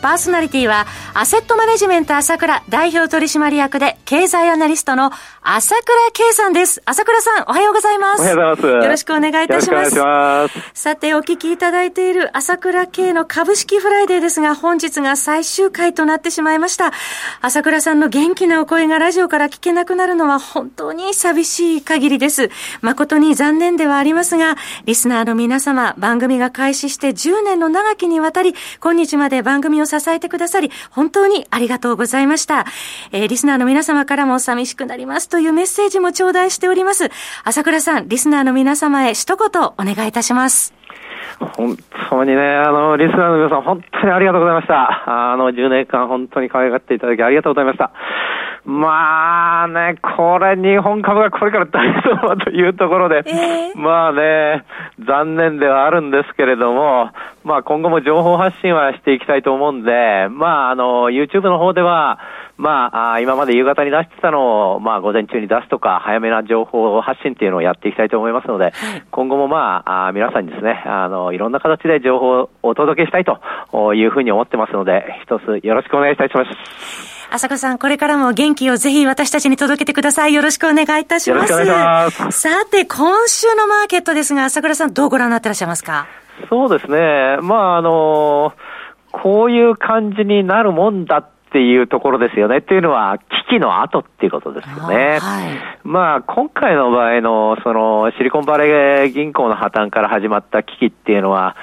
パーソナリティは、アセットマネジメント朝倉代表取締役で、経済アナリストの朝倉慶さんです。朝倉さん、おはようございます。おはようございます。よろしくお願いいたします。よろしくお願いします。さて、お聞きいただいている朝倉慶の株式フライデーですが、本日が最終回となってしまいました。朝倉さんの元気なお声がラジオから聞けなくなるのは本当に寂しい限りです。誠に残念ではありますが、リスナーの皆様、番組が開始して10年の長きにわたり、今日まで番組を支えてくださり、本当にありがとうございました。えー、リスナーの皆様からも寂しくなりますというメッセージも頂戴しております。朝倉さん、リスナーの皆様へ一言お願いいたします。本当にね、あの、リスナーの皆さん、本当にありがとうございました。あの、10年間本当に可愛がっていただきありがとうございました。まあね、これ日本株がこれから大丈夫というところで、えー、まあね、残念ではあるんですけれども、まあ今後も情報発信はしていきたいと思うんで、まああの、YouTube の方では、まあ、今まで夕方に出してたのを、まあ、午前中に出すとか、早めな情報発信っていうのをやっていきたいと思いますので、はい、今後もまあ、皆さんにですね、あの、いろんな形で情報をお届けしたいというふうに思ってますので、一つよろしくお願いいたします。朝子さん、これからも元気をぜひ私たちに届けてください。よろしくお願いいたします。よろしくお願いします。さて、今週のマーケットですが、朝倉さん、どうご覧になってらっしゃいますか？そうですね。まあ、あのこういう感じになるもんだっていうところですよね。っていうのは、危機の後っていうことですよね。はい、まあ、今回の場合の、その、シリコンバレー銀行の破綻から始まった危機っていうのは、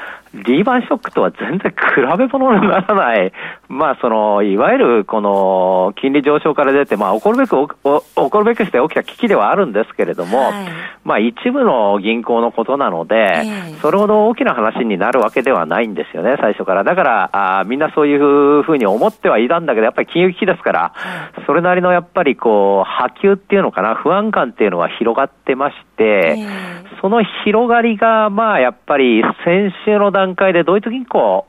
リーバンショックとは全然比べ物にならない、まあその、いわゆるこの金利上昇から出て、まあ起こるべく、起こるべくして起きた危機ではあるんですけれども、はい、まあ一部の銀行のことなので、それほど大きな話になるわけではないんですよね、最初から。だから、あみんなそういうふうに思ってはいたんだけど、やっぱり金融危機ですから、それなりのやっぱりこう、波及っていうのかな、不安感っていうのは広がってまして、その広がりが、まあやっぱり先週の段段階でドイツ銀行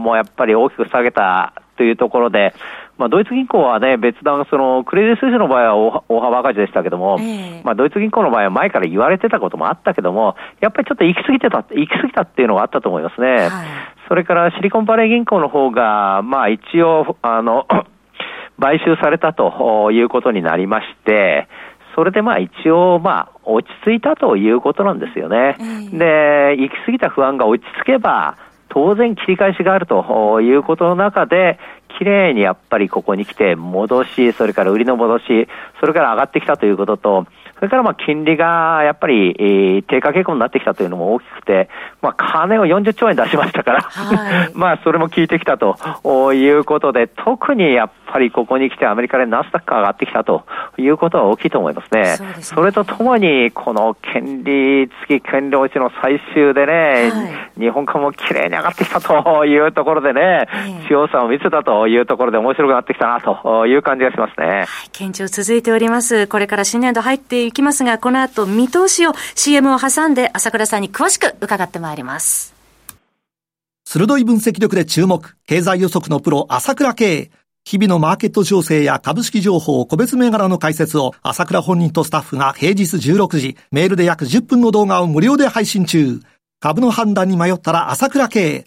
もやっぱり大きく下げたというところで、まあ、ドイツ銀行はね、別段、その、クレディ・スイスの場合は大幅赤字でしたけども、えー、まあ、ドイツ銀行の場合は前から言われてたこともあったけども、やっぱりちょっと行き過ぎてた、行き過ぎたっていうのがあったと思いますね。はい、それからシリコンバレー銀行の方が、まあ、一応、あの、買収されたということになりまして、それでまあ一応まあ落ち着いたということなんですよね。で、行き過ぎた不安が落ち着けば、当然切り返しがあるということの中で、綺麗にやっぱりここに来て戻し、それから売りの戻し、それから上がってきたということと、それからまあ金利がやっぱり、えー、低下傾向になってきたというのも大きくて、まあ金を40兆円出しましたから、はい、まあそれも効いてきたということで、特にやっぱりここに来てアメリカでナスダック上がってきたということは大きいと思いますね。そ、ね、それとともに、この権利付き権利落ちの最終でね、はい、日本株も綺麗に上がってきたというところでね、強さを見せたというところで面白くなってきたなという感じがしますね。はい、堅調続いております。これから新年度入っていきますが、この後見通しを CM を挟んで朝倉さんに詳しく伺ってまいります。鋭い分析力で注目、経済予測のプロ朝倉慶。日々のマーケット情勢や株式情報、個別銘柄の解説を朝倉本人とスタッフが平日16時、メールで約10分の動画を無料で配信中。株の判断に迷ったら朝倉慶。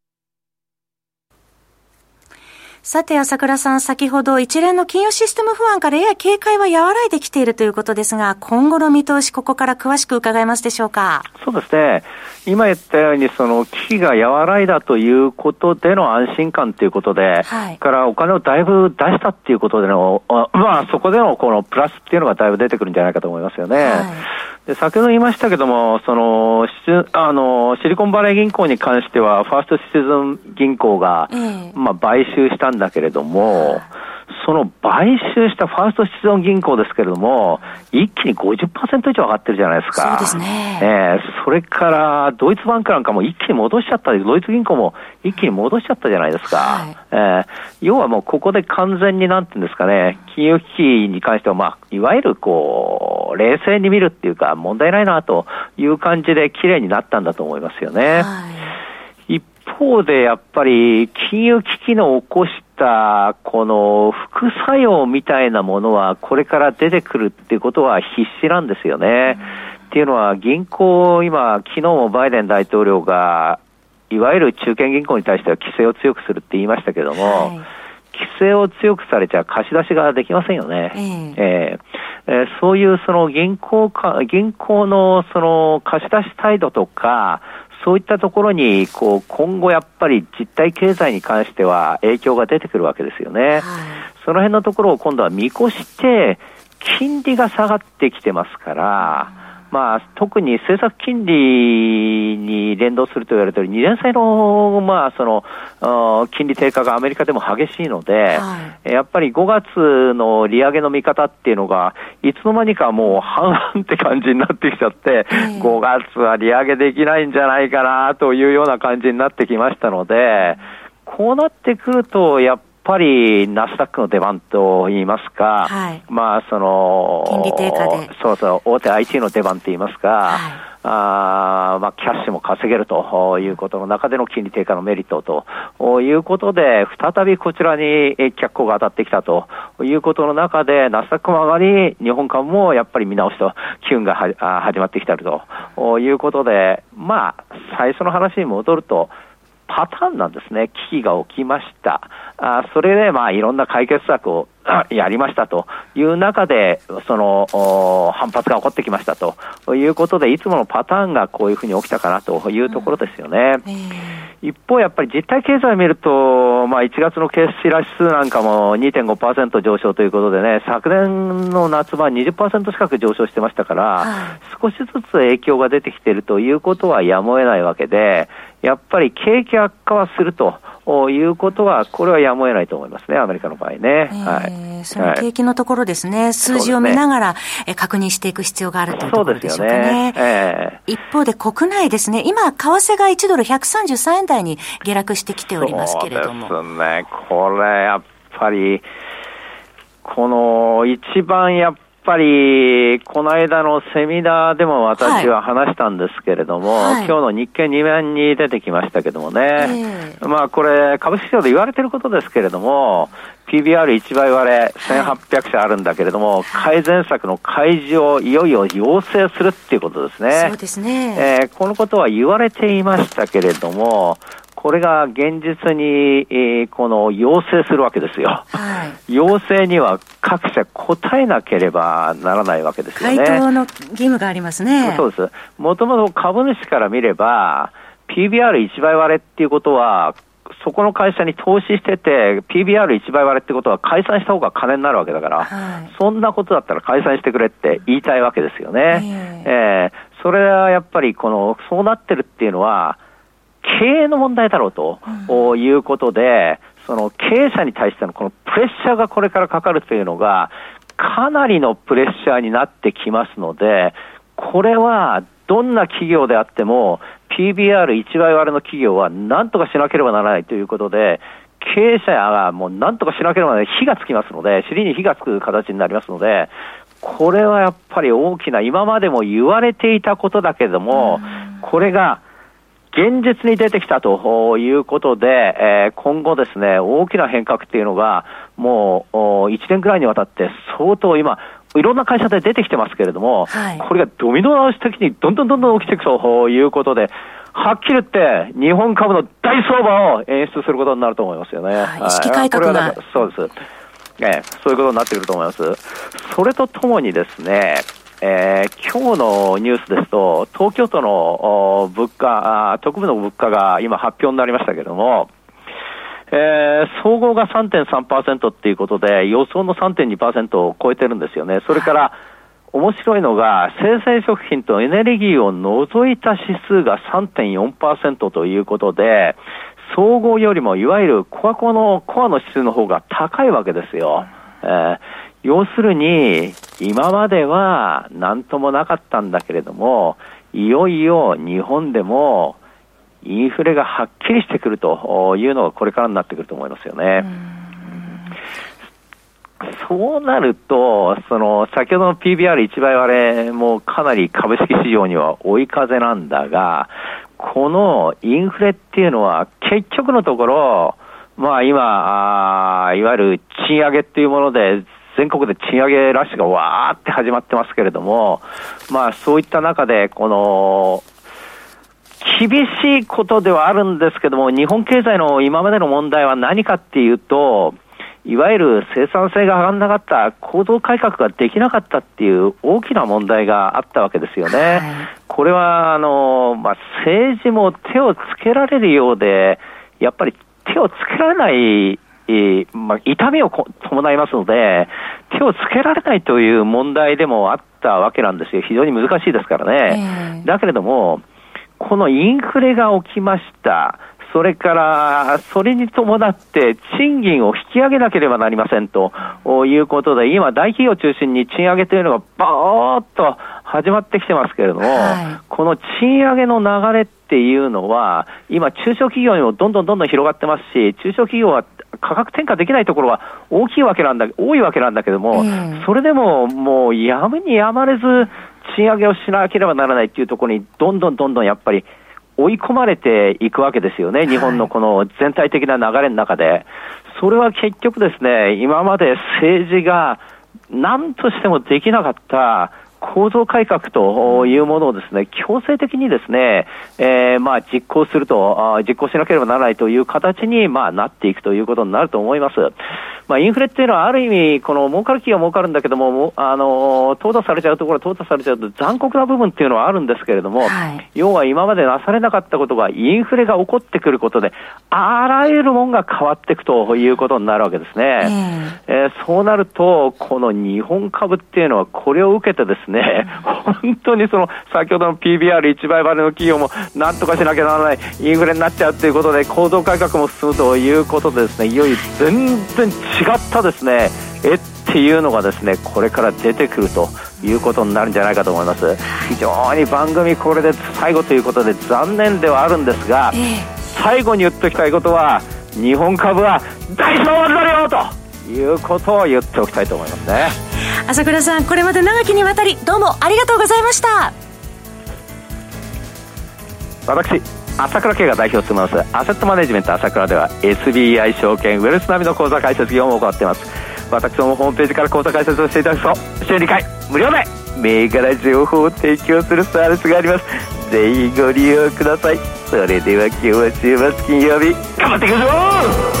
さて、朝倉さん、先ほど一連の金融システム不安からやや警戒は和らいできているということですが、今後の見通し、ここから詳しく伺えますでしょうか？そうですね。今言ったように、その危機が和らいだということでの安心感ということで、はい、からお金をだいぶ出したっていうことでの、まあ、そこでのこのプラスっていうのがだいぶ出てくるんじゃないかと思いますよね。はい先ほど言いましたけども、その、あの、シリコンバレー銀行に関しては、ファーストシチズン銀行が、えー、まあ、買収したんだけれども、その買収したファーストシチズン銀行ですけれども、一気に50%以上上がってるじゃないですか。そうですね。えー、それから、ドイツバンクなんかも一気に戻しちゃったドイツ銀行も一気に戻しちゃったじゃないですか。はい、えー、要はもうここで完全になんていうんですかね、金融危機に関しては、まあ、いわゆるこう、冷静に見るっていうか、問題ないなという感じで綺麗になったんだと思いますよね。はい方でやっぱり金融危機の起こしたこの副作用みたいなものはこれから出てくるっていうことは必至なんですよね。うん、っていうのは銀行、今、昨日もバイデン大統領がいわゆる中堅銀行に対しては規制を強くするって言いましたけども、はい、規制を強くされちゃ貸し出しができませんよね。えー、えー、そういうその銀行か、銀行のその貸し出し態度とか、そういったところに、こう、今後やっぱり実体経済に関しては影響が出てくるわけですよね。はい、その辺のところを今度は見越して、金利が下がってきてますから、まあ、特に政策金利に連動すると言われている2年債の、まあ、その、金利低下がアメリカでも激しいので、はい、やっぱり5月の利上げの見方っていうのが、いつの間にかもう半々って感じになってきちゃって、えー、5月は利上げできないんじゃないかなというような感じになってきましたので、こうなってくると、やっぱりナスダックの出番と言いますか、はい、まあその、金利低下で。そうそう、大手 IT の出番と言いますか、はい、あまあ、キャッシュも稼げるということの中での金利低下のメリットということで、再びこちらに脚光が当たってきたということの中で、ナスダックも上がり、日本株もやっぱり見直しと、機運が始まってきているということで、まあ、最初の話に戻ると、パターンなんですね。危機が起きました。あそれで、まあ、いろんな解決策をやりましたという中で、その反発が起こってきましたということで、いつものパターンがこういうふうに起きたかなというところですよね。うん、一方、やっぱり実体経済を見ると、まあ、1月の決死指数なんかも2.5%上昇ということでね、昨年の夏場20%近く上昇してましたから、はい、少しずつ影響が出てきているということはやむを得ないわけで、やっぱり景気悪化はすると。いうことは、これはやむを得ないと思いますね、アメリカの場合ね。えー、はい、その景気のところですね、数字を見ながら、ね、確認していく必要があるというところでしょうかね。ね。えー、一方で国内ですね、今、為替が1ドル133円台に下落してきておりますけれども。そうですね、これやっぱり、この一番やっぱり、この間のセミナーでも私は話したんですけれども、はい、今日の日経2面に出てきましたけどもね、えー、まあこれ、株式市場で言われてることですけれども、PBR1 倍割れ、1800社あるんだけれども、はい、改善策の開示をいよいよ要請するっていうことですね。そうですね。えー、このことは言われていましたけれども、これが現実に、えー、この要請するわけですよ。はい、要請には各社答えなければならないわけですよね。回答の義務がありますね。そうです。もともと株主から見れば、PBR1 倍割れっていうことは、そこの会社に投資してて、PBR1 倍割れってことは解散した方が金になるわけだから、はい、そんなことだったら解散してくれって言いたいわけですよね。えー、えー、それはやっぱりこの、そうなってるっていうのは、経営の問題だろうと、うん、いうことで、その経営者に対してのこのプレッシャーがこれからかかるというのが、かなりのプレッシャーになってきますので、これはどんな企業であっても、PBR1 倍割れの企業はなんとかしなければならないということで、経営者がもうなんとかしなければならない。火がつきますので、尻に火がつく形になりますので、これはやっぱり大きな、今までも言われていたことだけれども、これが現実に出てきたということで、えー、今後ですね、大きな変革っていうのが、もう1年くらいにわたって相当今、いろんな会社で出てきてますけれども、はい、これがドミノ倒し的にどんどんどんどん起きていくということで、はっきり言って、日本株の大相場を演出することになると思いますよね。はい、意識改革が。そうです。ええ、そういうことになってくると思います。それとともにですね、えー、今日のニュースですと、東京都の物価、特部の物価が今発表になりましたけれども、えー、総合が3.3%っていうことで、予想の3.2%を超えてるんですよね。それから、面白いのが、生鮮食品とエネルギーを除いた指数が3.4%ということで、総合よりもいわゆるコアコの、コアの指数の方が高いわけですよ。えー、要するに、今までは何ともなかったんだけれども、いよいよ日本でもインフレがはっきりしてくるというのがこれからになってくると思いますよね。そうなると、その、先ほどの PBR1 倍割れもかなり株式市場には追い風なんだが、このインフレっていうのは結局のところ、まあ今、あいわゆる賃上げっていうもので、全国で賃上げラッシュがわーって始まってますけれども、まあそういった中で、この、厳しいことではあるんですけども、日本経済の今までの問題は何かっていうと、いわゆる生産性が上がらなかった、行動改革ができなかったっていう大きな問題があったわけですよね。はい、これは、あの、まあ、政治も手をつけられるようで、やっぱり手をつけられない、まあ、痛みを伴いますので、手をつけられないという問題でもあったわけなんですよ。非常に難しいですからね。だけれども、このインフレが起きました。それから、それに伴って賃金を引き上げなければなりませんということで、今、大企業を中心に賃上げというのがばーっと始まってきてますけれども、はい、この賃上げの流れっていうのは、今、中小企業にもどんどんどんどん広がってますし、中小企業は価格転嫁できないところは大きいわけなんだ、多いわけなんだけども、それでももうやむにやまれず、賃上げをしなければならないっていうところに、どんどんどんどんやっぱり追い込まれていくわけですよね、日本のこの全体的な流れの中で。それは結局ですね、今まで政治が何としてもできなかった構造改革というものをですね、強制的にですね、えー、まあ実行すると、実行しなければならないという形にまあなっていくということになると思います。まあインフレっていうのはある意味、この儲かる企業は儲かるんだけども、あの、淘汰されちゃうところは淘汰されちゃうと残酷な部分っていうのはあるんですけれども、はい、要は今までなされなかったことがインフレが起こってくることで、あらゆるものが変わっていくということになるわけですね。えー、えー、そうなると、この日本株っていうのはこれを受けてですね、ね、本当にその先ほどの PBR1 倍割れの企業もなんとかしなきゃならない、インフレになっちゃうということで、構造改革も進むということで、ですねいよいよ全然違ったですね、えっていうのがですねこれから出てくるということになるんじゃないかと思います。非常に番組これで最後ということで残念ではあるんですが、最後に言っておきたいことは、日本株は大相場だよということを言っておきたいと思いますね。朝倉さんこれまで長きにわたりどうもありがとうございました。私朝倉慶が代表を務めますアセットマネジメント朝倉では SBI 証券ウェルス並みの口座開設業務を行っています。私どもホームページから口座開設をしていただくと週2回無料で銘柄情報を提供するサービスがあります。ぜひご利用ください。それでは今日は週末金曜日頑張っていくぞ